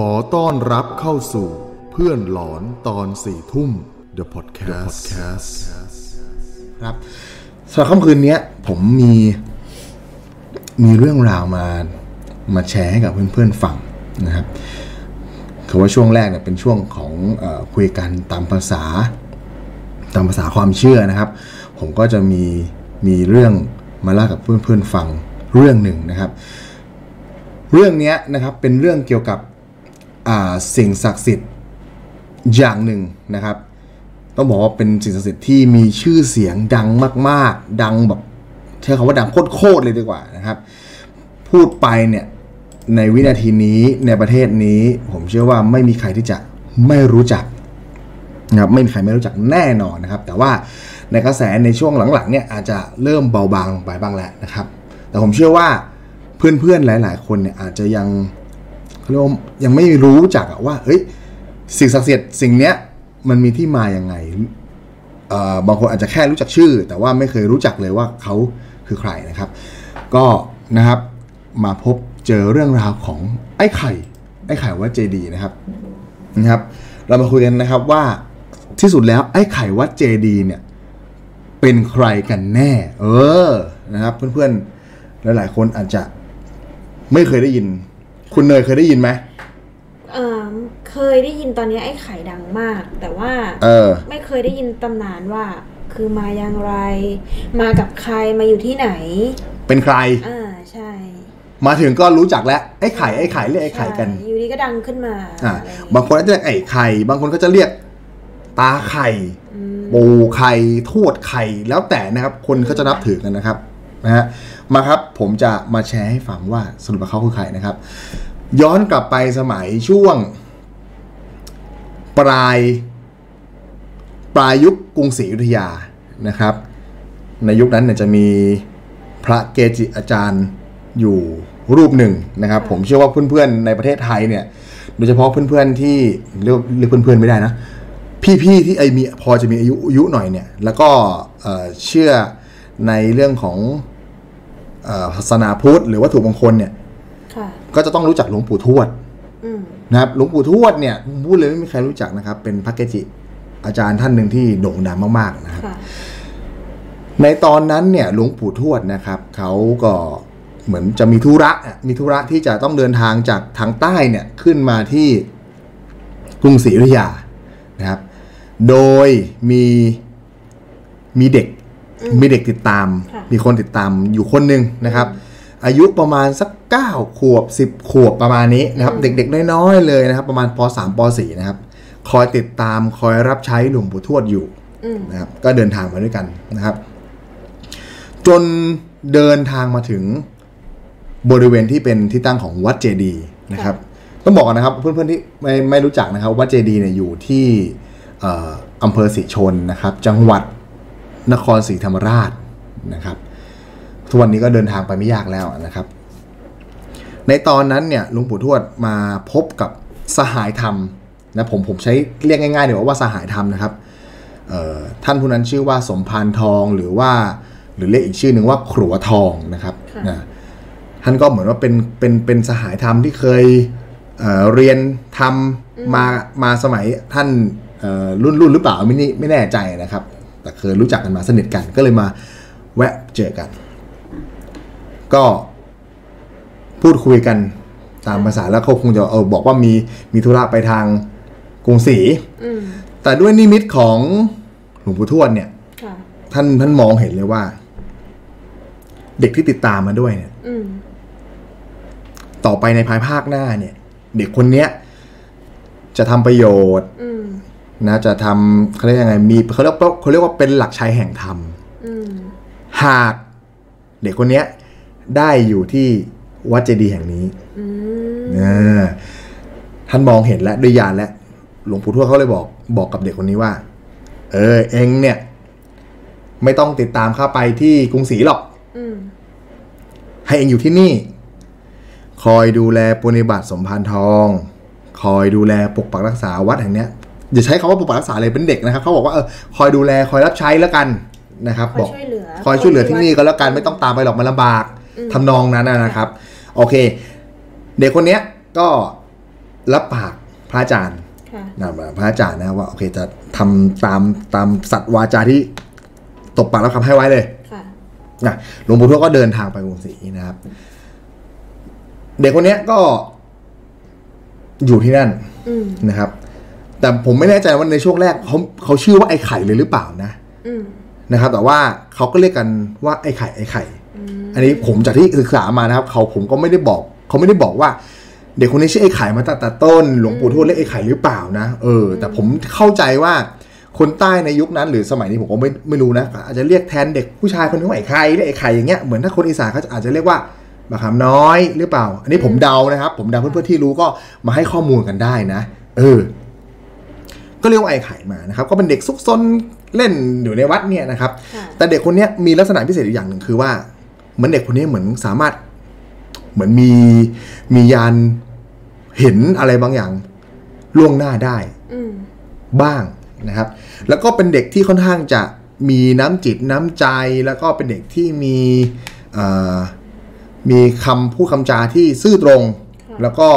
ขอต้อนรับเข้าสู่เพื่อนหลอนตอนสี่ทุ่ม The Podcast, The Podcast. ครับสำหรับค่ำคืนนี้ผมมีมีเรื่องราวมามาแชร์ให้กับเพื่อนๆฟังนะครับคือว่าช่วงแรกเนี่ยเป็นช่วงของเออคุยกันตามภาษา ตามภาษาความเชื่อนะครับ ผมก็จะมีมีเรื่องมาเล่ากับเพื่อนๆฟังเรื่องหนึ่งนะครับ เรื่องเนี้ยนะครับเป็นเรื่องเกี่ยวกับอ่า สิ่งศักดิ์สิทธิ์อย่างหนึ่งนะครับ ต้องบอกว่าเป็นสิ่งศักดิ์สิทธิ์ที่มีชื่อเสียงดังมาก ๆ ดังแบบใช้คำว่าดังโคตรๆเลยดีกว่านะครับ พูดไปเนี่ยในวินาทีนี้ในประเทศนี้ ผมเชื่อว่าไม่มีใครที่จะไม่รู้จักนะครับไม่มีใครไม่รู้จักแน่นอนนะครับ แต่ว่าในกระแสในช่วงหลังๆเนี่ยอาจจะเริ่มเบาบางลงไปบ้างแล้วนะครับ แต่ผมเชื่อว่าเพื่อนๆหลาย ๆ คนเนี่ยอาจจะยัง เขาเรียกว่ายังไม่รู้จักว่าเฮ้ยสิ่งศักดิ์สิทธิ์สิ่งเนี้ยมันมีที่มาอย่างไงบางคนอาจจะแค่รู้จักชื่อ แต่ว่าไม่เคยรู้จักเลยว่าเขาคือใครนะครับ ก็นะครับมาพบเจอเรื่องราวของไอ้ไข่ไอ้ไข่วัดเจดีย์นะครับนะครับ เรามาคุยกันนะครับว่าที่สุดแล้วไอ้ไข่วัดเจดีย์เนี่ยเป็นใครกันแน่ เออนะครับ เพื่อนๆหลายๆคนอาจจะไม่เคยได้ยิน คุณเนยเคยได้ยินไหมเออเคยได้ยินตอนนี้ไอ้ไข่ดังมาก แต่ว่าเออ ไม่เคยได้ยินตำนานว่า คือมาอย่างไร มากับใครมาอยู่ที่ไหน เป็นใครอ่าใช่ มาถึงก็รู้จักแล้วไอ้ไข่ไอ้ไข่เรียกไอ้ไข่กัน ใช่อยู่ดีก็ดังขึ้นมาอ่าอะไรอย่บางคนก็จะเรียกไอ้ไข่ บางคนก็จะเรียกตาไข่ อืม ปูไข่ทวดไข่แล้วแต่นะครับ คนเขาจะนับถือกันนะครับ นะฮะมาครับผมจะมาแชร์ให้ฟังว่าสรุปว่าเขาคือใครนะครับ ย้อนกลับไปสมัยช่วง ปลาย ปลายยุคกรุงศรีอยุธยานะครับ ในยุคนั้นเนี่ยจะมีพระเกจิอาจารย์อยู่รูปหนึ่งนะครับ ผมเชื่อว่าเพื่อนๆในประเทศไทยเนี่ยโดยเฉพาะเพื่อนๆที่เรียกเรียกเพื่อนๆไม่ได้นะพี่ๆที่ไอมีพอจะมีอายุอายุหน่อยเนี่ย แล้วก็เอ่อเชื่อในเรื่องของเอ่อ ศาสนาพุทธหรือวัตถุมงคลเนี่ยค่ะก็จะต้องรู้จักหลวงปู่ทวดอืมนะครับหลวงปู่ทวดเนี่ยพูดเลยไม่มีใครรู้จักนะครับ เป็นพระเกจิอาจารย์ท่านหนึ่งที่โด่งดังมาก ๆ นะครับค่ะในตอนนั้นเนี่ยหลวงปู่ทวดนะครับเขาก็เหมือนจะมีธุระอะมีธุระที่จะต้องเดินทางจากทางใต้เนี่ยขึ้นมาที่กรุงศรีอยุธยานะครับ โดยมีมีเด็กอื มมีเด็กติดตามค่ะมีคนติดตามอยู่คนหนึ่งนะครับ อายุประมาณสัก 9 ขวบ 10 ขวบประมาณนี้นะครับ เด็กๆ น้อยๆ เลยนะครับ ประมาณป .3 ป .4 นะครับ คอยติดตามคอยรับใช้หลวงปู่ทวดอยู่อืมนะครับ ก็เดินทางมาด้วยกันนะครับ จนเดินทางมาถึงบริเวณที่เป็นที่ตั้งของวัดเจดีย์นะครับต้องบอกก่อนนะครับเพื่อนๆที่ไม่ไม่รู้จักนะครับวัดเจดีย์เนี่ยอยู่ที่เอ่ออำเภอศรีชนนะครับ จังหวัด นครศรีธรรมราชนะครับทุกวันนี้ก็เดินทางไปไม่ยากแล้วนะครับ ในตอนนั้นเนี่ยหลุงปู่ทวดมาพบกับสหายธรรมนะผมผมใช้เรียกง่ายๆเดี๋ยวาว่าสหายธรรมนะครับเอ่อท่านผู้นั้นชื่อว่าสมพานทองหรือว่าหรือเรียกอีกชื่อหนึ่งว่าครัวทองนะครับค่ะนะท่านก็เหมือนว่าเป็นเป็นเป็นสหายธรรมที่เคยเอ่อเรียนทำมามาสมัยท่านเอ่อรุ่นรุ่นหรือเปล่าไม่นี่ไม่แน่ใจนะครับ แต่เคยรู้จักกันมาสนิทกันก็เลยมาแวะเจอกัน ก็พูดคุยกันตามภาษาแล้วเขาคงจะเออบอกว่ามีมีธุระไปทางกรุงศรีอืมแต่ด้วยนิมิตของหลวงปู่ทวดเนี่ยค่ะท่านท่านมองเห็นเลยว่า เด็กที่ติดตามมาด้วยเนี่ยอืมต่อไปในภายภาคหน้าเนี่ย เด็กคนเนี้ย จะทำประโยชน์อืม นะจะทำเขาเรียกยังไงมีเขาเรียกว่าเขาเรียกว่าเป็นหลักชัยแห่งธรรมอืมหากเด็กคนเนี้ยได้อยู่ที่วัดเจดีย์แห่งนี้อืมเออท่านมองเห็นแล้วด้วยญาณแล้วหลวงปู่ทวดเขาเลยบอกบอกกับเด็กคนนี้ว่า เออ เองเนี่ย ไม่ต้องติดตามข้าไปที่กรุงศรีหรอกอืมให้เองอยู่ที่นี่ คอยดูแลปฏิบัติสมภารทอง คอยดูแลปกปักรักษาวัดแห่งเนี้ย อย่าใช้คำว่าปกปักรักษาเลยเป็นเด็กนะครับเขาบอกว่าเออคอยดูแลคอยรับใช้แล้วกันนะครับคอยบอกช่วยเหลือคอยช่วยเหลือที่นี่ก็แล้วกันไม่ต้องตามไปหรอกมันลำบากอืมทำนองนั้นนะนะครับ โอเค เด็กคนเนี้ยก็รับปากพระอาจารย์ค่ะ นะพระอาจารย์นะว่าโอเคจะทำตามตามสัตว์วาจาที่ตกปากแล้วคำให้ไว้เลย ค่ะ นะหลวงปู่ทวดก็เดินทางไปกรุงศรีนะครับ เด็กคนเนี้ยก็อยู่ที่นั่นอืมนะครับ แต่ผมไม่แน่ใจว่าในช่วงแรกเขาเขาชื่อว่าไอ้ไข่เลยหรือเปล่านะอืมนะครับ แต่ว่าเขาก็เรียกกันว่าไอ้ไข่ไอ้ไข่อืมอันนี้ผมจากที่ศึกษามานะครับ เขาผมก็ไม่ได้บอก เขาไม่ได้บอกว่า เด็กคนนี้ชื่อไอ้ไข่มาตั้งแต่ต้น หลวงปู่ทวดเรียกไอ้ไข่หรือเปล่านะเออ แต่ผมเข้าใจว่าคนใต้ในยุคนั้นหรือสมัยนี้ผมก็ไม่ไม่รู้นะอาจจะเรียกแทนเด็กผู้ชายคนนึงว่าไอ้ไข่เรียกไอ้ไข่อย่างเงี้ยเหมือนถ้าคนอีสานเขาอาจจะเรียกว่าบะขามน้อยหรือเปล่า อันนี้ผมเดานะครับ ผมเดาเพื่อนๆที่รู้ก็มาให้ข้อมูลกันได้นะ เออ ก็เรียกว่าไอ้ไข่มานะครับ ก็เป็นเด็กซุกซนเล่นอยู่ในวัดเนี่ยนะครับค่ะแต่เด็กคนเนี้ยมีลักษณะพิเศษอยู่อย่างหนึ่งคือว่า เหมือนเด็กคนนี้เหมือนสามารถ เหมือนมีมียานเห็นอะไรบางอย่างล่วงหน้าได้อืมบ้างนะครับ แล้วก็เป็นเด็กที่ค่อนข้างจะมีน้ำจิตน้ำใจแล้วก็เป็นเด็กที่มีเอ่อมีคำพูดคำจาที่ซื่อตรงค่ะแล้วก็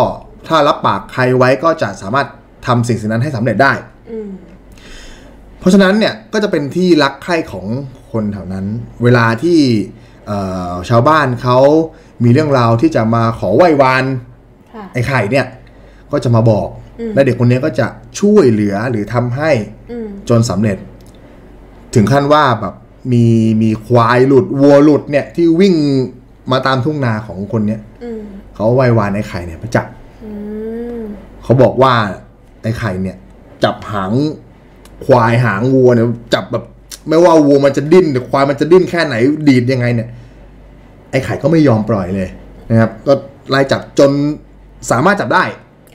ถ้ารับปากใครไว้ก็จะสามารถทำสิ่งสิ่งนั้นให้สำเร็จได้อืม เพราะฉะนั้นเนี่ยก็จะเป็นที่รักใคร่ของคนแถวนั้น เวลาที่เอ่อชาวบ้านเขามีเรื่องราวที่จะมาขอไหว้วานค่ะไอ้ไข่เนี่ย ก็จะมาบอกอืมและเด็กคนนี้ก็จะช่วยเหลือหรือทำให้อืมจนสำเร็จ ถึงขั้นว่าแบบมีมีควายหลุดวัวหลุดเนี่ยที่วิ่งมาตามทุ่งนาของคนเนี้ยอืมเขาไหว้วานไอ้ไข่เนี่ยไปจับอืมเขาบอกว่าไอ้ไข่เนี่ย จับหางควายหางวัวเนี่ยจับแบบ ไม่ว่าวัวมันจะดิ้นหรือควายมันจะดิ้นแค่ไหนดีดยังไงเนี่ย ไอ้ไข่ก็ไม่ยอมปล่อยเลยนะครับ ก็ไล่จับจนสามารถจับได้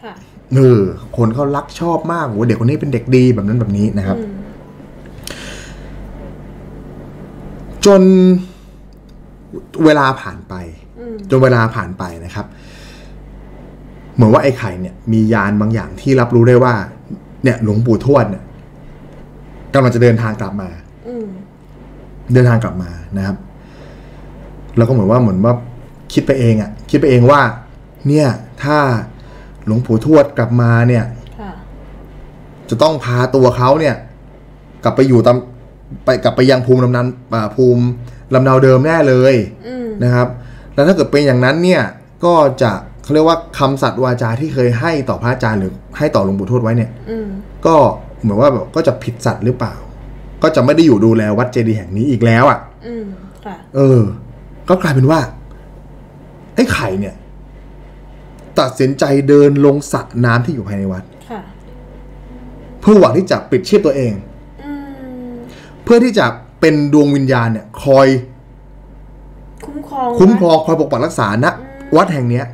ค่ะเออคนเขารักชอบมากโหเด็กคนนี้เป็นเด็กดีแบบนั้นแบบนี้นะครับอืมจนเวลาผ่านไปอืมจนเวลาผ่านไปนะครับ เหมือนว่าไอ้ไข่เนี่ย มียานบางอย่างที่รับรู้ได้ว่า เนี่ยหลวงปู่ทวดเนี่ยกำลังจะเดินทางกลับมาอืมเดินทางกลับมานะครับ แล้วก็เหมือนว่าเหมือนว่าคิดไปเองอะ่ะ คิดไปเองว่า เนี่ย ถ้าหลวงปู่ทวดกลับมาเนี่ยค่ะจะต้องพาตัวเขาเนี่ย กลับไปอยู่ตามไปกลับไปยังภูมิลำนันอ่าภูมิลำเนาเดิมแน่เลยอืมนะครับ แล้วถ้าเกิดเป็นอย่างนั้นเนี่ย ก็จะ เขาเรียกว่าคำสัตย์วาจาที่เคยให้ต่อพระอาจารย์หรือให้ต่อหลวงปู่ทวดไว้เนี่ยอืมก็เหมือนว่าแบบก็จะผิดสัตย์หรือเปล่า ก็จะไม่ได้อยู่ดูแลวัดเจดีย์แห่งนี้อีกแล้วอะอืมค่ะเออ ก็กลายเป็นว่า ไอ้ไข่เนี่ย ตัดสินใจเดินลงสระน้ำที่อยู่ภายในวัดค่ะเพื่อหวังที่จะปิดชีพตัวเองอืมเพื่อที่จะเป็นดวงวิญญาณเนี่ย คอย คุ้มครองคุ้มนะครองคอยปกปักรักษาณวัดแห่งเนี้ย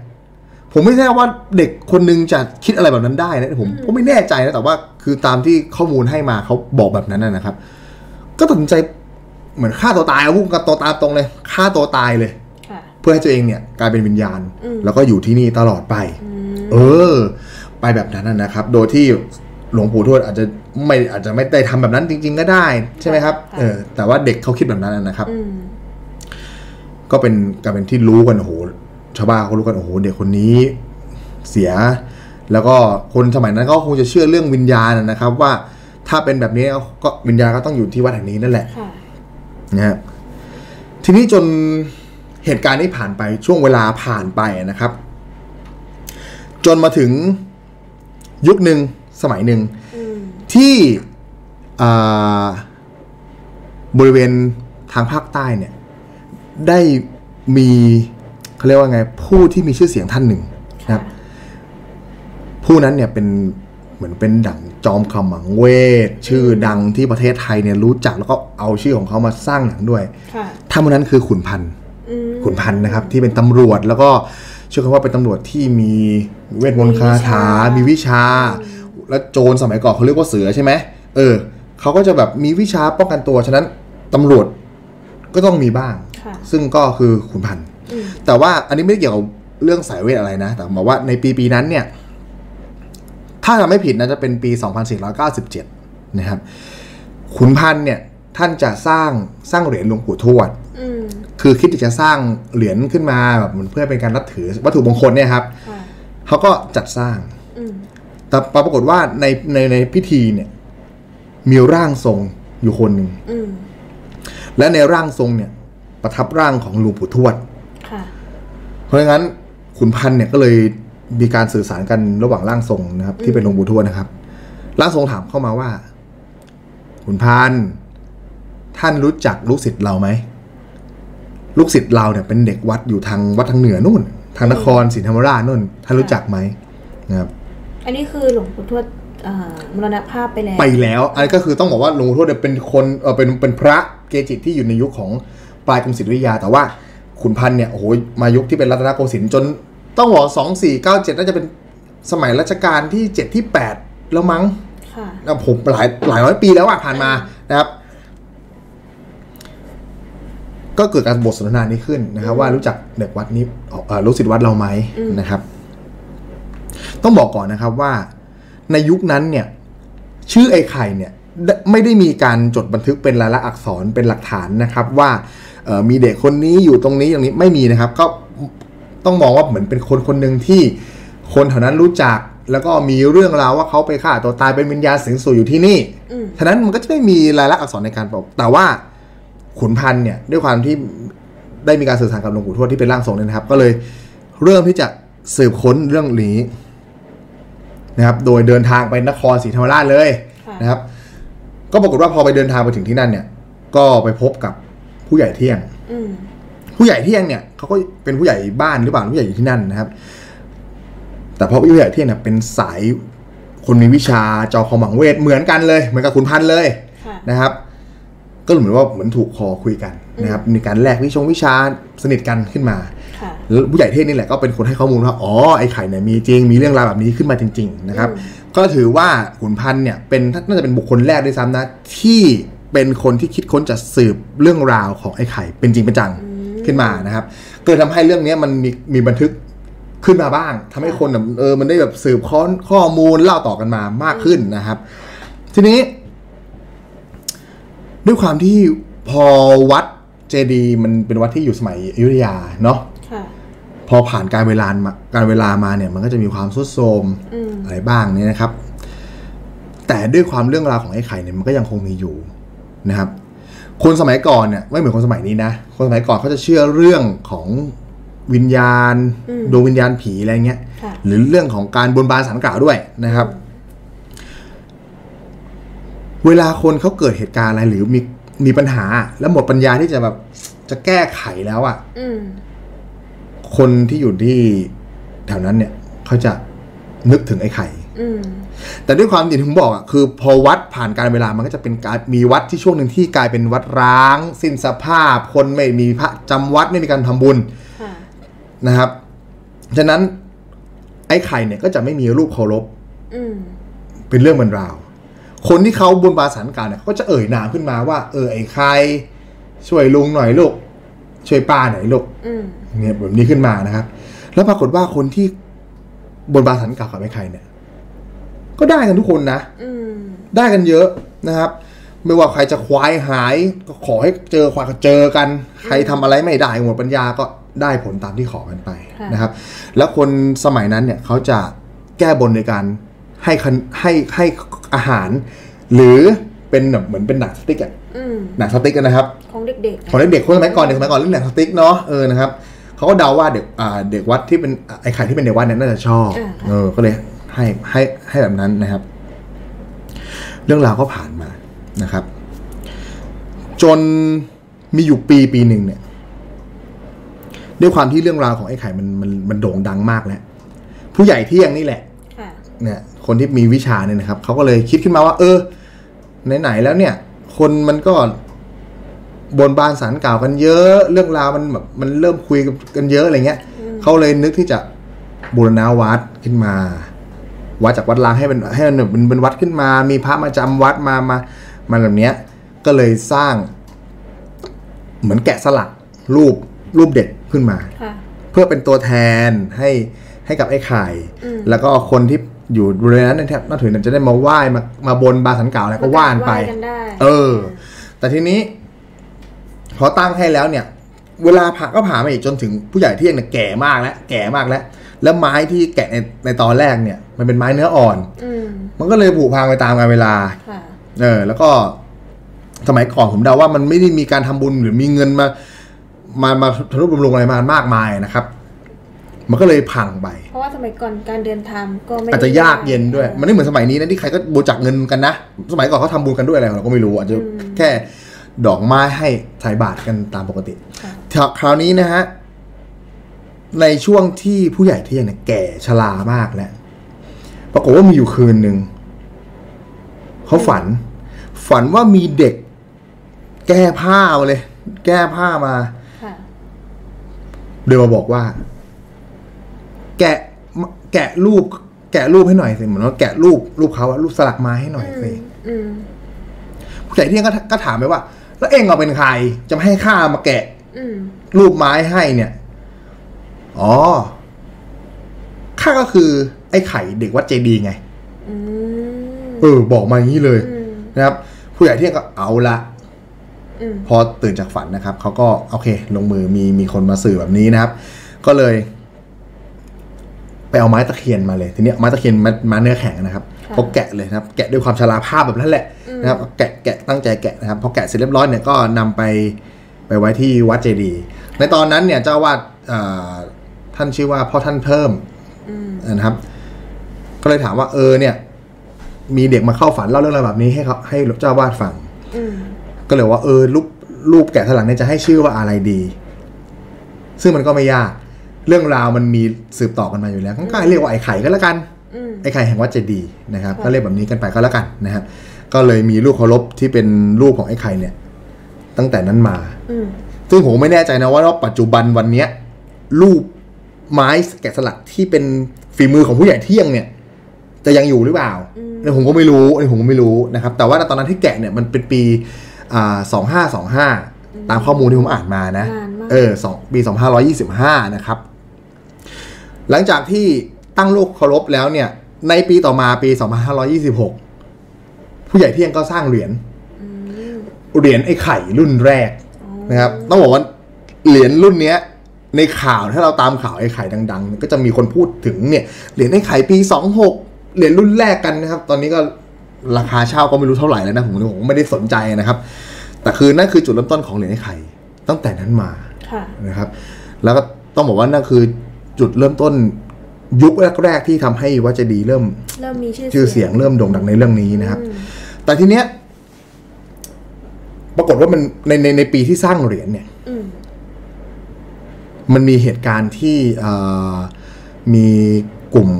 ผมไม่แน่ว่าเด็กคนนึงจะคิดอะไรแบบนั้นได้นะผมก็ไม่แน่ใจนะแต่ว่าคือตามที่ข้อมูลให้มาเขาบอกแบบนั้นนะนะครับ ก็ตัดสินใจเหมือนฆ่าตัวตายเอาพูดกันตัวตามตรงเลยฆ่าตัวตายเลยค่ะเพื่อให้ตัวเองเนี่ยกลายเป็นวิญญาณอืมแล้วก็อยู่ที่นี่ตลอดไปอืมเออ ไปแบบนั้นนะนะครับ โดยที่หลวงปู่ทวดอาจจะไม่อาจจะไม่ได้ทำแบบนั้นจริง ๆ ก็ได้ ใช่ไหมครับ เออ แต่ว่าเด็กเขาคิดแบบนั้นนะครับอืมก็เป็นกลายเป็นที่รู้กันโอ้โห ชาวบ้านเขารู้กันโอ้โหเด็กคนนี้เสีย แล้วก็คนสมัยนั้นก็คงจะเชื่อเรื่องวิญญาณนะครับ ว่าถ้าเป็นแบบนี้ก็วิญญาณก็ต้องอยู่ที่วัดแห่งนี้นั่นแหละค่ะนะฮะทีนี้จนเหตุการณ์นี้ผ่านไปช่วงเวลาผ่านไปนะครับ จนมาถึงยุคหนึ่งสมัยหนึ่งอืมที่อ่าบริเวณทางภาคใต้เนี่ย ได้มี เขาเรียกว่าไงผู้ที่มีชื่อเสียงท่านหนึ่งนะครับ ผู้นั้นเนี่ยเป็นเหมือนเป็นดั่งจอมขมังเวทชื่อดังที่ประเทศไทยเนี่ยรู้จักแล้วก็เอาชื่อของเขามาสร้างหนังด้วยค่ะท่านคนนั้นคือขุนพันธ์อืมขุนพันธ์นะครับ ที่เป็นตำรวจแล้วก็เชื่อกันว่าเป็นตำรวจที่มีเวทมนต์คาถา มีวิชา แล้วโจรสมัยก่อนเขาเรียกว่าเสือใช่ไหมเออเขาก็จะแบบมีวิชาป้องกันตัว ฉะนั้นตำรวจก็ต้องมีบ้างค่ะซึ่งก็คือขุนพันธ์อืม แต่ว่าอันนี้ไม่ได้เกี่ยวกับเรื่องสายเวทอะไรนะ แต่บอกว่าในปีปีนั้นเนี่ย ถ้าจำไม่ผิดนะจะเป็นปี 2497 นะครับ ขุนพันธ์เนี่ย ท่านจะสร้างสร้างเหรียญหลวงปู่ทวดอืมคือคิดจะสร้างเหรียญขึ้นมาแบบเหมือนเพื่อเป็นการนับถือวัตถุมงคลเนี่ยครับค่ะเขาก็จัดสร้างอืมแต่ปรากฏว่าในในในพิธีเนี่ย มีร่างทรงอยู่คนหนึ่งอืมและในร่างทรงเนี่ย ประทับร่างของหลวงปู่ทวดค่ะ เพราะงั้นขุนพันธ์เนี่ยก็เลยมีการสื่อสารกันระหว่างร่างทรงนะครับ ที่เป็นหลวงปู่ทวดนะครับร่างทรงถามเข้ามาว่าขุนพันธ์ท่านรู้จักลูกศิษย์เราไหมลูกศิษย์เราเนี่ยเป็นเด็กวัดอยู่ทางวัดทางเหนือนู่น ทางนครศรีธรรมราชนู่น ท่านรู้จักไหมนะครับอันนี้คือหลวงปู่ทวดเอ่อมรณภาพไปแล้ว ไปแล้วอันนี้ก็คือต้องบอกว่าหลวงปู่ทวดเนี่ยเป็นคนเออเป็นเป็นพระเกจิที่อยู่ในยุคของปลายกรุงศรีอยุธยาแต่ว่า ขุนพันธ์เนี่ยโอ้โหมายุคที่เป็นรัตนโกสินทร์จนต้องบอกสองสี่เก้าเจ็ดน่าจะเป็นสมัยรัชกาลที่เจ็ดที่แปดแล้วมั้งค่ะนะผมหลายหลายร้อยปีแล้วอะผ่านมานะครับ ก็เกิดการบทสนทนานี้ขึ้นนะครับ ว่ารู้จักเด็กวัดนี้เอ่อรู้สิทธิวัดเราไหมนะครับ ต้องบอกก่อนนะครับว่าในยุคนั้นเนี่ย ชื่อไอ้ไข่เนี่ย ได้ไม่ได้มีการจดบันทึกเป็นลายลักษณ์อักษรเป็นหลักฐานนะครับ ว่าเอ่อมีเด็กคนนี้อยู่ตรงนี้อย่างนี้ไม่มีนะครับ ก็ต้องมองว่าเหมือนเป็นคนคนหนึ่งที่คนแถวนั้นรู้จักแล้วก็มีเรื่องราวว่าเขาไปฆ่าตัวตายเป็นวิญญาณสิงสู่อยู่ที่นี่อืมฉะนั้นมันก็จะไม่มีลายลักษณ์อักษรในการบอกแต่ว่าขุนพันธ์เนี่ยด้วยความที่ได้มีการสื่อสารกับหลวงปู่ทวดที่เป็นร่างทรงเนี่ยนะครับ ก็เลยเริ่มที่จะสืบค้นเรื่องนี้นะครับ โดยเดินทางไปนครศรีธรรมราชเลยค่ะนะครับ ก็ปรากฏว่าพอไปเดินทางไปถึงที่นั่นเนี่ย ก็ไปพบกับผู้ใหญ่เที่ยง อืมผู้ใหญ่เที่ยงเนี่ยเขาก็เป็นผู้ใหญ่บ้านหรือเปล่าผู้ใหญ่อยู่ที่นั่นนะครับ แต่เพราะผู้ใหญ่เที่ยงเนี่ยเป็นสายคนมีวิชาจอคอมหมังเวทเหมือนกันเลย เหมือนกับขุนพันธ์เลยค่ะนะครับ ก็เหมือนว่าเหมือนถูกคอคุยกันนะครับมีการแลกวิชงวิชาสนิทกันขึ้นมาค่ะแล้วผู้ใหญ่เทศนี่แหละก็เป็นคนให้ข้อมูลว่าอ๋อไอ้ไข่เนี่ยมีจริงมีเรื่องราวแบบนี้ขึ้นมาจริง ๆ นะครับอืมก็ถือว่าขุนพันธ์เนี่ยเป็นน่าจะเป็นบุคคลแรกด้วยซ้ำนะที่เป็นคนที่คิดค้นจะสืบเรื่องราวของไอ้ไข่เป็นจริงเป็นจังขึ้นมานะครับก็เลยทำให้เรื่องเนี้ยมันมีมีบันทึกขึ้นมาบ้างทำให้คนแบบเออมันได้แบบสืบค้นข้อมูลเล่าต่อกันมามากขึ้นนะครับ ทีนี้ ด้วยความที่พอวัดเจดีย์มันเป็นวัดที่อยู่สมัยอยุธยาเนาะค่ะพอผ่านการเวลามาการเวลามาเนี่ยมันก็จะมีความทรุดโทรมอืมอะไรบ้างเนี่ยนะครับ แต่ด้วยความเรื่องราวของไอ้ไข่เนี่ยมันก็ยังคงมีอยู่นะครับ คนสมัยก่อนเนี่ยไม่เหมือนคนสมัยนี้นะ คนสมัยก่อนเขาจะเชื่อเรื่องของวิญญาณอืมดวงวิญญาณผีอะไรเงี้ยค่ะหรือเรื่องของการบนบานสารกล่าวด้วยนะครับ เวลาคนเขาเกิดเหตุการณ์อะไรหรือมีมีปัญหา แล้วหมดปัญญาที่จะแบบจะแก้ไขแล้วอะอืมคนที่อยู่ที่แถวนั้นเนี่ยเขาจะนึกถึงไอ้ไข่อืมแต่ด้วยความที่ผมบอกอะคือ พอวัดผ่านการเวลามันก็จะเป็นการมีวัดที่ช่วงหนึ่งที่กลายเป็นวัดร้าง สิ้นสภาพ คนไม่มีพระจำวัดไม่มีการทำบุญค่ะนะครับฉะนั้นไอ้ไข่เนี่ยก็จะไม่มีรูปเคารพอืมเป็นเรื่องบรรราว คนที่เขาบนบานสารกล่าวเนี่ยเขาก็จะเอ่ยนามขึ้นมาว่า เออไอ้ไข่ช่วยลุงหน่อยลูกช่วยป้าหน่อยลูกอืมเนี่ยแบบนี้ขึ้นมานะครับ แล้วปรากฏว่าคนที่บนบานสันกล่าวกับไอ้ไข่เนี่ย ก็ได้กันทุกคนนะอืมได้กันเยอะนะครับ ไม่ว่าใครจะควายหาย ก็ขอให้เจอควายก็เจอกัน ใครทำอะไรไม่ได้หมดปัญญาก็ได้ผลตามที่ขอกันไปค่ะนะครับ แล้วคนสมัยนั้นเนี่ยเขาจะแก้บนในการ ให้คันให้ให้อาหาร หรือเป็นแบบเหมือนเป็นหนังสติ๊กอะอืมหนังสติ๊กอะนะครับ ของเด็กๆของเด็กๆคนสมัยก่อนเด็กสมัยก่อนเล่นหนังสติ๊กเนาะเออนะครับเขาก็เดาว่าเด็กอ่าเด็กวัดที่เป็นไอ้ไข่ที่เป็นเด็กวัดเนี่ยน่าจะชอบอ่าค่ะเออก็เลยให้ให้ให้แบบนั้นนะครับ เรื่องราวก็ผ่านมานะครับ จนมีอยู่ปีปีหนึ่งเนี่ย ด้วยความที่เรื่องราวของไอ้ไข่มันมันมันโด่งดังมากแล้วผู้ใหญ่เที่ยงนี่แหละค่ะ เนี่ยคนที่มีวิชาเนี่ยนะครับเขาก็เลยคิดขึ้นมาว่า เออไหนๆแล้วเนี่ย คนมันก็บนบานสารกล่าวกันเยอะเรื่องราวมันแบบมันเริ่มคุยกันเยอะอะไรเงี้ยเขาเลยนึกที่จะบูรณาวัดขึ้นมา วัดจากวัดล้างให้เป็นให้มันแบบเป็นเป็นวัดขึ้นมา มีพระมาจำวัดมามามาแบบเนี้ยก็เลยสร้าง เหมือนแกะสลักรูปรูปเด็กขึ้นมาค่ะเพื่อเป็นตัวแทนให้ให้กับไอ้ไข่อืมแล้วก็คนที่ อยู่บริเวณนั้นเนี่ยนับถือเนี่ยจะได้มาไหว้มามาบนบาสันเก่าอะไรก็ว่านไป ไหว้กันได้เออ แต่ทีนี้ พอตั้งให้แล้วเนี่ย เวลาผ่านก็ผ่านมาอีกจนถึงผู้ใหญ่เที่ยงเนี่ยแก่มากแล้วแก่มากแล้ว แล้วไม้ที่แกะในในตอนแรกเนี่ย มันเป็นไม้เนื้ออ่อนอืมมันก็เลยผุพังไปตามกาลเวลา ค่ะเออ แล้วก็สมัยก่อนผมเดาว่ามันไม่ได้มีการทำบุญหรือมีเงินมา มามาทนุบำรุงอะไรมามากมายนะครับ มันก็เลยพังไป เพราะว่าสมัยก่อนการเดินทางก็ไม่อาจจะยากเย็นด้วย มันไม่เหมือนสมัยนี้นะที่ใครก็บริจาคเงินกันนะ สมัยก่อนเขาทำบุญกันด้วยอะไรเราก็ไม่รู้อาจจะแค่ดอกไม้ให้ใส่บาตรกันตามปกติค่ะคราวนี้นะฮะในช่วงที่ผู้ใหญ่เที่ยงเนี่ยแก่ชรามากแล้วปรากฏว่ามีอยู่คืนหนึ่งเขาฝัน ฝันว่ามีเด็ก แก้ผ้ามาเลย แก้ผ้ามาค่ะเดินมาบอกว่า แกะแกะรูป แกะรูปให้หน่อยสิเหมือนว่าแกะรูปรูปเขาอะรูปสลักไม้ให้หน่อยสิอืมผู้ใหญ่เที่ยงก็ก็ถามไปว่า แล้วเองเอาเป็นใครจะมาให้ข้ามาแกะอืมรูปไม้ให้เนี่ย อ๋อข้าก็คือ ไอ้ไข่เด็กวัดเจดีย์ไงอืมเออ บอกมาอย่างนี้เลยอืมนะครับ ผู้ใหญ่เที่ยงก็เอาละอืมพอตื่นจากฝันนะครับเขาก็โอเค ลงมือมีมีคนมาสื่อแบบนี้นะครับ ก็เลย ไปเอาไม้ตะเคียนมาเลยทีเนี้ยไม้ตะเคียนมามาเนื้อแข็งนะครับเขาแกะเลยนะครับ แกะด้วยความชราภาพแบบนั้นแหละนะครับแกะแกะตั้งใจแกะนะครับพอแกะเสร็จเรียบร้อยเนี่ยก็นำไปไปไว้ที่วัดเจดีย์ในตอนนั้นเนี่ยเจ้าวาดเอ่อท่านชื่อว่าพ่อท่านเพิ่มอืมนะครับ ก็เลยถามว่าเออเนี่ย มีเด็กมาเข้าฝันเล่าเรื่องราวแบบนี้ให้เขาให้เจ้าวาดฟังอืมก็เลยว่าเออรูปรูปแกะสลักเนี่ยจะให้ชื่อว่าอะไรดี ซึ่งมันก็ไม่ยาก เรื่องราวมันมีสืบต่อกันมาอยู่แล้วก็ให้เรียกว่าไอ้ไข่ก็แล้วกันอืมไอ้ไข่แห่งวัดเจดีย์นะครับค่ะก็เรียกแบบนี้กันไปก็แล้วกันนะครับก็เลยมีรูปเคารพที่เป็นรูปของไอ้ไข่เนี่ย ตั้งแต่นั้นมาอืมซึ่งผมไม่แน่ใจนะว่าปัจจุบันวันเนี้ยรูปไม้แกะสลักที่เป็นฝีมือของผู้ใหญ่เที่ยงเนี่ย จะยังอยู่หรือเปล่าเนี่ยผมก็ไม่รู้อันนี้ผมก็ไม่รู้นะครับ แต่ว่าตอนนั้นที่แกะเนี่ยมันเป็นปีอ่าสองห้าสองห้าตามข้อมูลที่ผมอ่านมานะนานมากเออสองปีสองห้าร้อยี่สิบห้านะครับ หลังจากที่ตั้งลูกเคารพแล้วเนี่ย ในปีต่อมาปีสองพันห้าร้อยี่สิบหกผู้ใหญ่เที่ยงก็สร้างเหรียญอืมเหรียญไอ้ไข่รุ่นแรกอ๋อนะครับ ต้องบอกว่าเหรียญรุ่นเนี้ย ในข่าวถ้าเราตามข่าวไอ้ไข่ดัง ๆ ก็จะมีคนพูดถึงเนี่ยเหรียญไอ้ไข่ปีสองหกเหรียญรุ่นแรกกันนะครับ ตอนนี้ก็ราคาเช่าก็ไม่รู้เท่าไหร่แล้วนะผมผมไม่ได้สนใจนะครับ แต่คือนั่นคือจุดเริ่มต้นของเหรียญไอ้ไข่ตั้งแต่นั้นมาค่ะนะครับ แล้วก็ต้องบอกว่านั่นคือ จุดเริ่มต้นยุคแรกๆที่ทำให้วัดเจดีย์เริ่มเริ่มมีชื่อชื่อเสียงเริ่มโด่งดังในเรื่องนี้นะครับอืมแต่ทีเนี้ย ปรากฏว่ามันในในในปีที่สร้างเหรียญเนี่ยอืมมันมีเหตุการณ์ที่เอ่อมีกลุ่ม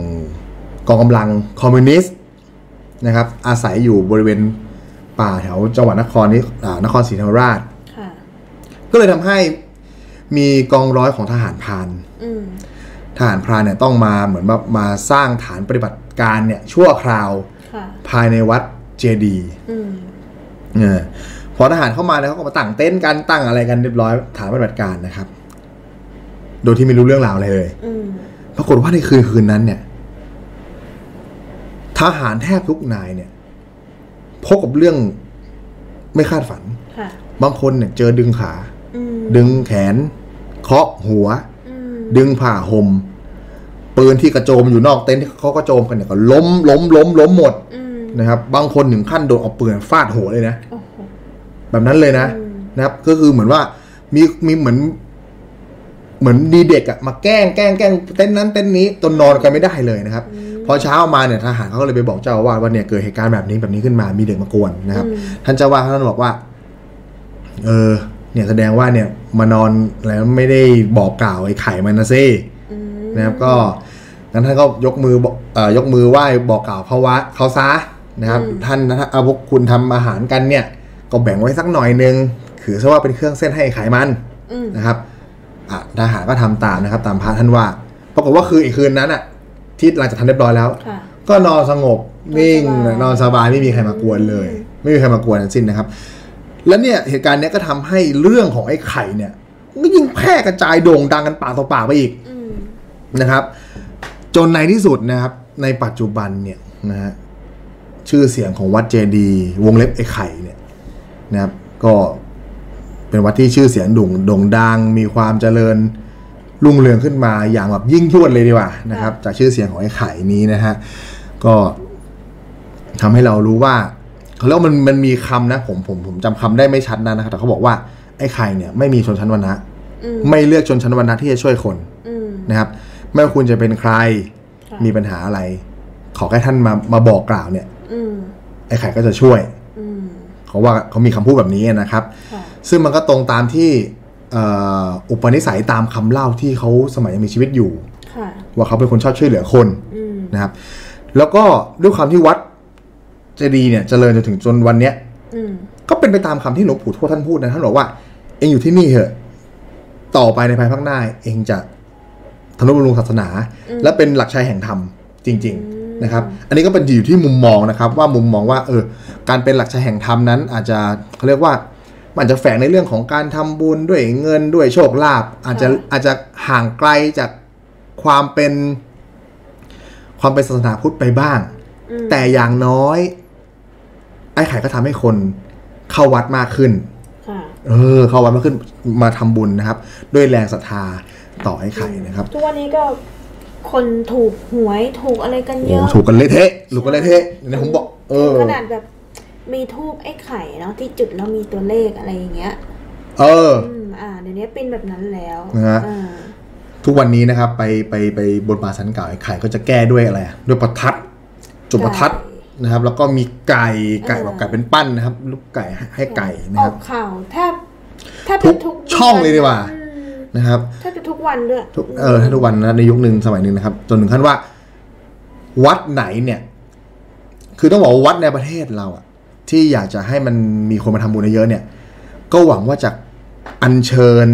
กองกำลังคอมมิวนิสต์นะครับ อาศัยอยู่บริเวณป่าแถวจังหวัดนครนี้อ่านครศรีธรรมราชค่ะก็เลยทำให้มีกองร้อยของทหารพรานอืม ทหารพรานเนี่ยต้องมาเหมือนแบบมาสร้างฐานปฏิบัติการเนี่ยชั่วคราวค่ะภายในวัดเจดีย์อืมเออพอทหารเข้ามาเนี่ยเขาก็มาตั้งเต็นท์กันตั้งอะไรกันเรียบร้อยฐานปฏิบัติการนะครับ โดยที่ไม่รู้เรื่องราวอะไรเลยอืมปรากฏว่าในคืนคืนนั้นเนี่ย ทหารแทบทุกนายเนี่ยพบกับเรื่องไม่คาดฝันค่ะบางคนเนี่ยเจอดึงขาอืมดึงแขน เคาะหัวอืมดึงผ่าห่ม ปืนที่กระโจมอยู่นอกเต็นท์ที่เขากระโจมกันเนี่ยก็ล้มล้มล้มล้มหมดอืมนะครับ บางคนถึงขั้นโดนเอาปืนฟาดหัวเลยนะโอ้โหแบบนั้นเลยนะอืมนะครับ ก็คือเหมือนว่ามีมีเหมือน เหมือนดีเด็กอะมาแกล้งแกล้งแกล้งเต้นนั้นเต้นนี้จนนอนกันไม่ได้เลยนะครับ พอเช้ามาเนี่ยทหารเขาก็เลยไปบอกเจ้าอาวาสว่าเนี่ยเกิดเหตุการณ์แบบนี้แบบนี้ขึ้นมามีเด็กมากวนนะครับ ท่านเจ้าอาวาสท่านบอกว่า เออ เนี่ยแสดงว่าเนี่ยมานอนแล้วไม่ได้บอกกล่าวไอ้ไข่มันนะซิอืมนะครับก็ งั้นท่านก็ยกมือบอกเอ่อยกมือไหว้บอกกล่าวเขาวะเขาซะนะครับ ท่านถ้าเอาพวกคุณทำอาหารกันเนี่ย ก็แบ่งไว้สักหน่อยนึงถือซะว่าเป็นเครื่องเส้นให้ไอ้ไขมันอืมนะครับอะทหารก็ทำตามนะครับ ตามพระท่านว่าปรากฏว่าคืออีกคืนนั้นอะ ที่หลังจากทำเรียบร้อยแล้วค่ะก็นอนสงบนิ่งนนออนนสสบายบายไม่มีใครมากวนเลย ไม่มีใครมากวนทั้งสิ้นนะครับ แล้วเนี่ยเหตุการณ์เนี้ยก็ทำให้เรื่องของไอ้ไข่เนี่ยมันก็ยิ่งแพร่กระจายโด่งดังกันปากต่อปากไปอีกอืมนะครับ จนในที่สุดนะครับ ในปัจจุบันเนี่ยนะฮะชื่อเสียงของวัดเจดีย์วงเล็บไอ้ไข่เนี่ยนะครับ ก็เป็นวัดที่ชื่อเสียงโด่งโด่งดังมีความเจริญรุ่งเรืองขึ้นมาอย่างแบบยิ่งยวดเลยดีกว่านะครับ จากชื่อเสียงของไอ้ไข่นี้นะฮะก็ทำให้เรารู้ว่าเขาเรียกว่ามันมันมีคำนะ ผมผมผมจำคำได้ไม่ชัดนะนะครับแต่เขาบอกว่าไอ้ไข่เนี่ยไม่มีชนชั้นวรรณะอืมไม่เลือกชนชั้นวรรณะที่จะช่วยคนอืมนะครับ ไม่ว่าคุณจะเป็นใครค่ะมีปัญหาอะไร ขอแค่ท่านมามาบอกกล่าวเนี่ยอืมไอ้ไข่ก็จะช่วยอืมเขาว่าเขามีคำพูดแบบนี้นะครับค่ะซึ่งมันก็ตรงตามที่เอ่ออุปนิสัยตามคำเล่าที่เขาสมัยยังมีชีวิตอยู่ค่ะว่าเขาเป็นคนชอบช่วยเหลือคนอืมนะครับ แล้วก็ด้วยความที่วัดเจดีย์เนี่ยเจริญจนถึงจนวันเนี้ยอืมก็เป็นไปตามคำที่หลวงปู่ทวดท่านพูดนะท่านบอกว่า เองอยู่ที่นี่เถอะ ต่อไปในภายภาคหน้า เองจะ ทนุบำรุงศาสนา และเป็นหลักชัยแห่งธรรมจริง ๆนะครับ อันนี้ก็เป็นอยู่ที่มุมมองนะครับ ว่ามุมมองว่าเออการเป็นหลักชัยแห่งธรรมนั้น อาจจะเขาเรียกว่ามันอาจจะแฝงในเรื่องของการทำบุญด้วยเงินด้วยโชคลาภอาจจะอาจจะห่างไกลจากความเป็น ความเป็นศาสนาพุทธไปบ้างอืมแต่อย่างน้อย ไอ้ไข่ก็ทำให้คนเข้าวัดมากขึ้นค่ะเออ เข้าวัดมากขึ้นมาทำบุญนะครับ ด้วยแรงศรัทธา ต่อไอ้ไข่นะครับ ทุกวันนี้ก็คนถูกหวยถูกอะไรกันโอ้เยอะ ถูกกันเละเทะถูกกันเละเทะเนี่ยผมบอก เออ ขนาดแบบมีทูบไอ้ไข่เนาะที่จุดแล้วมีตัวเลขอะไรอย่างเงี้ย เออ อืมอ่าเดี๋ยวนี้เป็นแบบนั้นแล้วนะฮะ อ่าทุกวันนี้นะครับ ไปไปไปบนบาสันเก่าไอ้ไข่ก็จะแก้ด้วยอะไรอะด้วยประทัดจุดประทัดนะครับ แล้วก็มีไก่ไก่แบบไก่เป็นปั้นนะครับลูกไก่ให้ให้ไก่นะอคอรับ กข่าวแทบแทบทุจะกทุกช่องเลยดีกว่า อืม นะครับแทบจะทุกวันด้วยทุกเออถ้าทุกวันนะในยุคหนึ่งสมัยหนึ่งนะครับ จนถึงขั้นว่า วัดไหนเนี่ย คือต้องบอกว่าวัดในประเทศเราอะที่อยากจะให้มันมีคนมาทำบุญเยอะๆเนี่ย ก็หวังว่าจะอัญเชิญ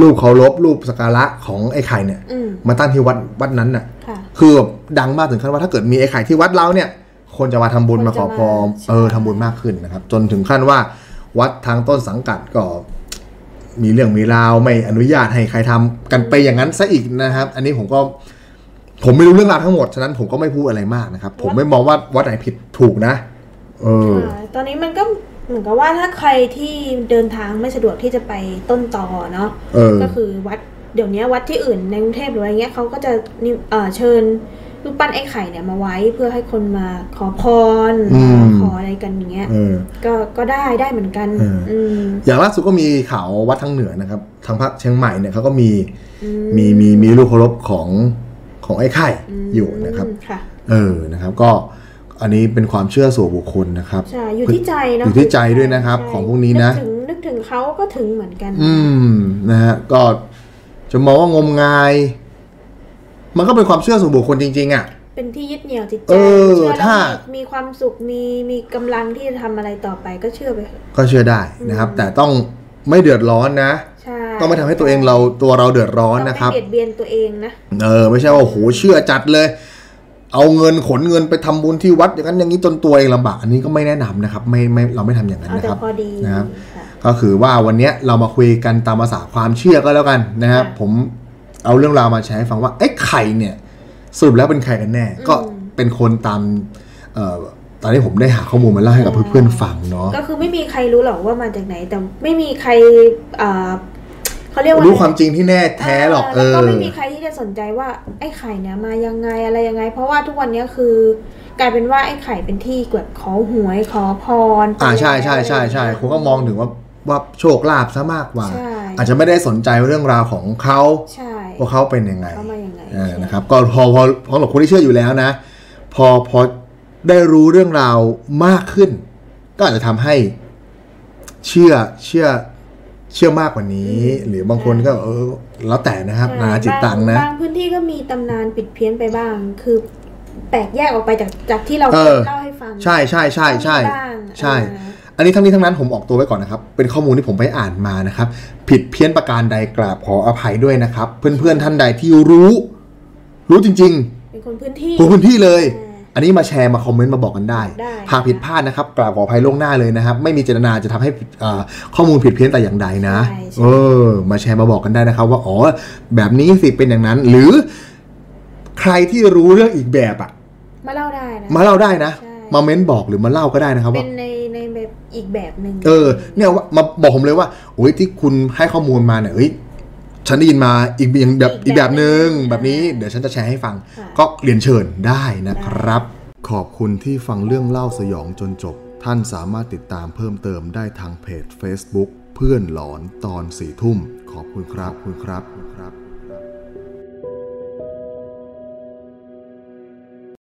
รูปเคารพรูปสักการะของไอ้ไข่เนี่ยอืมมาตั้งที่วัดวัดนั้นน่ะค่ะคือแบบดังมากถึงขั้นว่าถ้าเกิดมีไอ้ไข่ที่วัดเราเนี่ย คนจะมาทำบุญคนจะมาขอพรมาเออใช่ทำบุญมากขึ้นนะครับ จนถึงขั้นว่า วัดทางต้นสังกัดก็ มีเรื่องมีราวไม่อนุญาตให้ใครทำกันไปอย่างนั้นซะอีกนะครับ อันนี้ผมก็ ผมไม่รู้เรื่องราวทั้งหมดฉะนั้นผมก็ไม่พูดอะไรมากนะครับ ผมไม่มองว่าวัดไหนผิดถูกนะเออค่ะตอนนี้มันก็เหมือนกับว่าถ้าใครที่เดินทางไม่สะดวกที่จะไปต้นตอเนาะเออก็คือวัดเดี๋ยวนี้วัดที่อื่นในกรุงเทพหรืออะไรเงี้ยเขาก็จะนิเอ่อเชิญ รูปปั้นไอ้ไข่เนี่ยมาไว้เพื่อให้คนมาขอพรอืมขออะไรกันอย่างเงี้ยเออก็ก็ได้ได้เหมือนกันเอออืมอย่างล่าสุดก็มีข่าววัดทางเหนือนะครับ ทางภาคเชียงใหม่เนี่ยเขาก็มีอืมีมีมีรูปเคารพของของไอ้ไข่อยู่นะครับมค่ะเออนะครับ ก็อันนี้เป็นความเชื่อส่วนบุคคลนะครับใช่อยู่ที่ใจเนาะอยู่ที่ใจด้วยนะครับใช่ของพวกนี้นะกถึงนึกถึงเขาก็ถึงเหมือนกัน อืมนะฮะก็จะมองว่างมงาย มันก็เป็นความเชื่อส่วนบุคคลจริงๆอะเป็นที่ยึดเหนี่ยวจิตใจเออเชื่อแล้วถ้ามีมีความสุขมีมีกำลังที่จะทำอะไรต่อไปก็เชื่อไปเถอะก็เชื่อได้นะครับ แต่ต้องไม่เดือดร้อนนะใช่ต้องไม่ทำให้ตัวเองเราตัวเราเดือดร้อนนะครับต้องไม่เบียดเบียนตัวเองนะเออไม่ใช่ว่าโอ้โหเชื่อจัดเลย เอาเงินขนเงินไปทำบุญที่วัดอย่างนั้นอย่างนี้จนตัวเองลำบากอันนี้ก็ไม่แนะนำนะครับ ไม่ไม่เราไม่ทำอย่างนั้นเอานะแต่ครับพอดีนะครับค่ะก็คือว่าวันเนี้ยเรามาคุยกันตามภาษาความเชื่อก็แล้วกันนะครับค่ะผม เอาเรื่องราวมาแชร์ให้ฟังว่าไอ้ไข่เนี่ยสรุปแล้วเป็นใครกันแน่ ก็เป็นคนตามเอ่อตอนนี้ผมได้หาข้อมูลมาเล่าให้กับเพื่อนๆฟังเนาะก็คือไม่มีใครรู้หรอกว่ามาจากไหน แต่ไม่มีใครเอ่อเขาเรียกว่ารู้อะไความจริงที่แน่แท้หรอกเอแล้วอก็ไม่มีใครที่จะสนใจว่าไอ้ไข่เนี่ยมายังไงอะไรยังไง เพราะว่าทุกวันเนี้ยคือกลายเป็นว่าไอ้ไข่เป็นที่แบบขอหวยขอพรอ่าใช่ใช่ใช่ใช่อะไรอย่างคุณเงี้ยก็มองถึงว่าว่าโชคลาภซะมากกว่าใช่อาจจะไม่ได้สนใจเรื่องราวของเขาใช่ ว่าเขาเป็นยังไงเขามายังไงเออใช่นะครับก็พอพอพอหลบคนที่เชื่ออยู่แล้วนะ พอพอได้รู้เรื่องราวมากขึ้น ก็อาจจะทำให้เชื่อเชื่อเชื่อมากกว่านี้ หรือบางคนก็เออแล้วแต่นะครับใช่นานาจิตตังนะบางพื้นที่ก็มีตำนานปิดเพี้ยนไปบ้าง คือแปลกแยกออกไปจากจากที่เราเอเคอยเล่าให้ฟัง ใช่ใช่ใช่ใช่มีบ้างใช่ อ่าอันนี้ทั้งนี้ทั้งนั้นผมออกตัวไว้ก่อนนะครับ เป็นข้อมูลที่ผมไปอ่านมานะครับ ผิดเพี้ยนประการใดกราบขออภัยด้วยนะครับ เพื่อนๆท่านใดที่รู้ รู้จริง ๆ เป็นคนพื้นที่ทุกพื้นที่เลย อ่า อันนี้มาแชร์มาคอมเมนต์มาบอกกันได้ ได้ หากผิดพลาดนะครับกราบขออภัยล่วงหน้าเลยนะครับ ไม่มีเจตนาจะทำให้อ่าข้อมูลผิดเพี้ยนแต่อย่างใดนะ ใช่ใช่ เออ มาแชร์มาบอกกันได้นะครับ ว่าอ๋อแบบนี้สิเป็นอย่างนั้น หรือใครที่รู้เรื่องอีกแบบอะมาเล่าได้นะ มาเล่าได้นะ ใช่ มาเม้นบอกหรือมาเล่าก็ได้นะครับเป็ว่า นในในแบบ อีกแบบหนึ่งเออ เนี่ยว่ามาบอกผมเลยว่าโอ้ยที่คุณให้ข้อมูลมาเนี่ยเอ้ยฉันได้ยินมาอีกอย่างแบบอีอีกกแบแบบบหนึ่งหนึ่งแบบนี้เดี๋ยวฉันจะแชร์ให้ฟังค่ะก็เรียนเชิญได้นะครับ ขอบคุณที่ฟังเรื่องเล่าสยองจนจบ ท่านสามารถติดตามเพิ่มเติมได้ทางเพจ Facebook เพื่อนหลอนตอนสี่ทุ่ม ขอบคุณครับขอบคุณครับขอบคุณครับ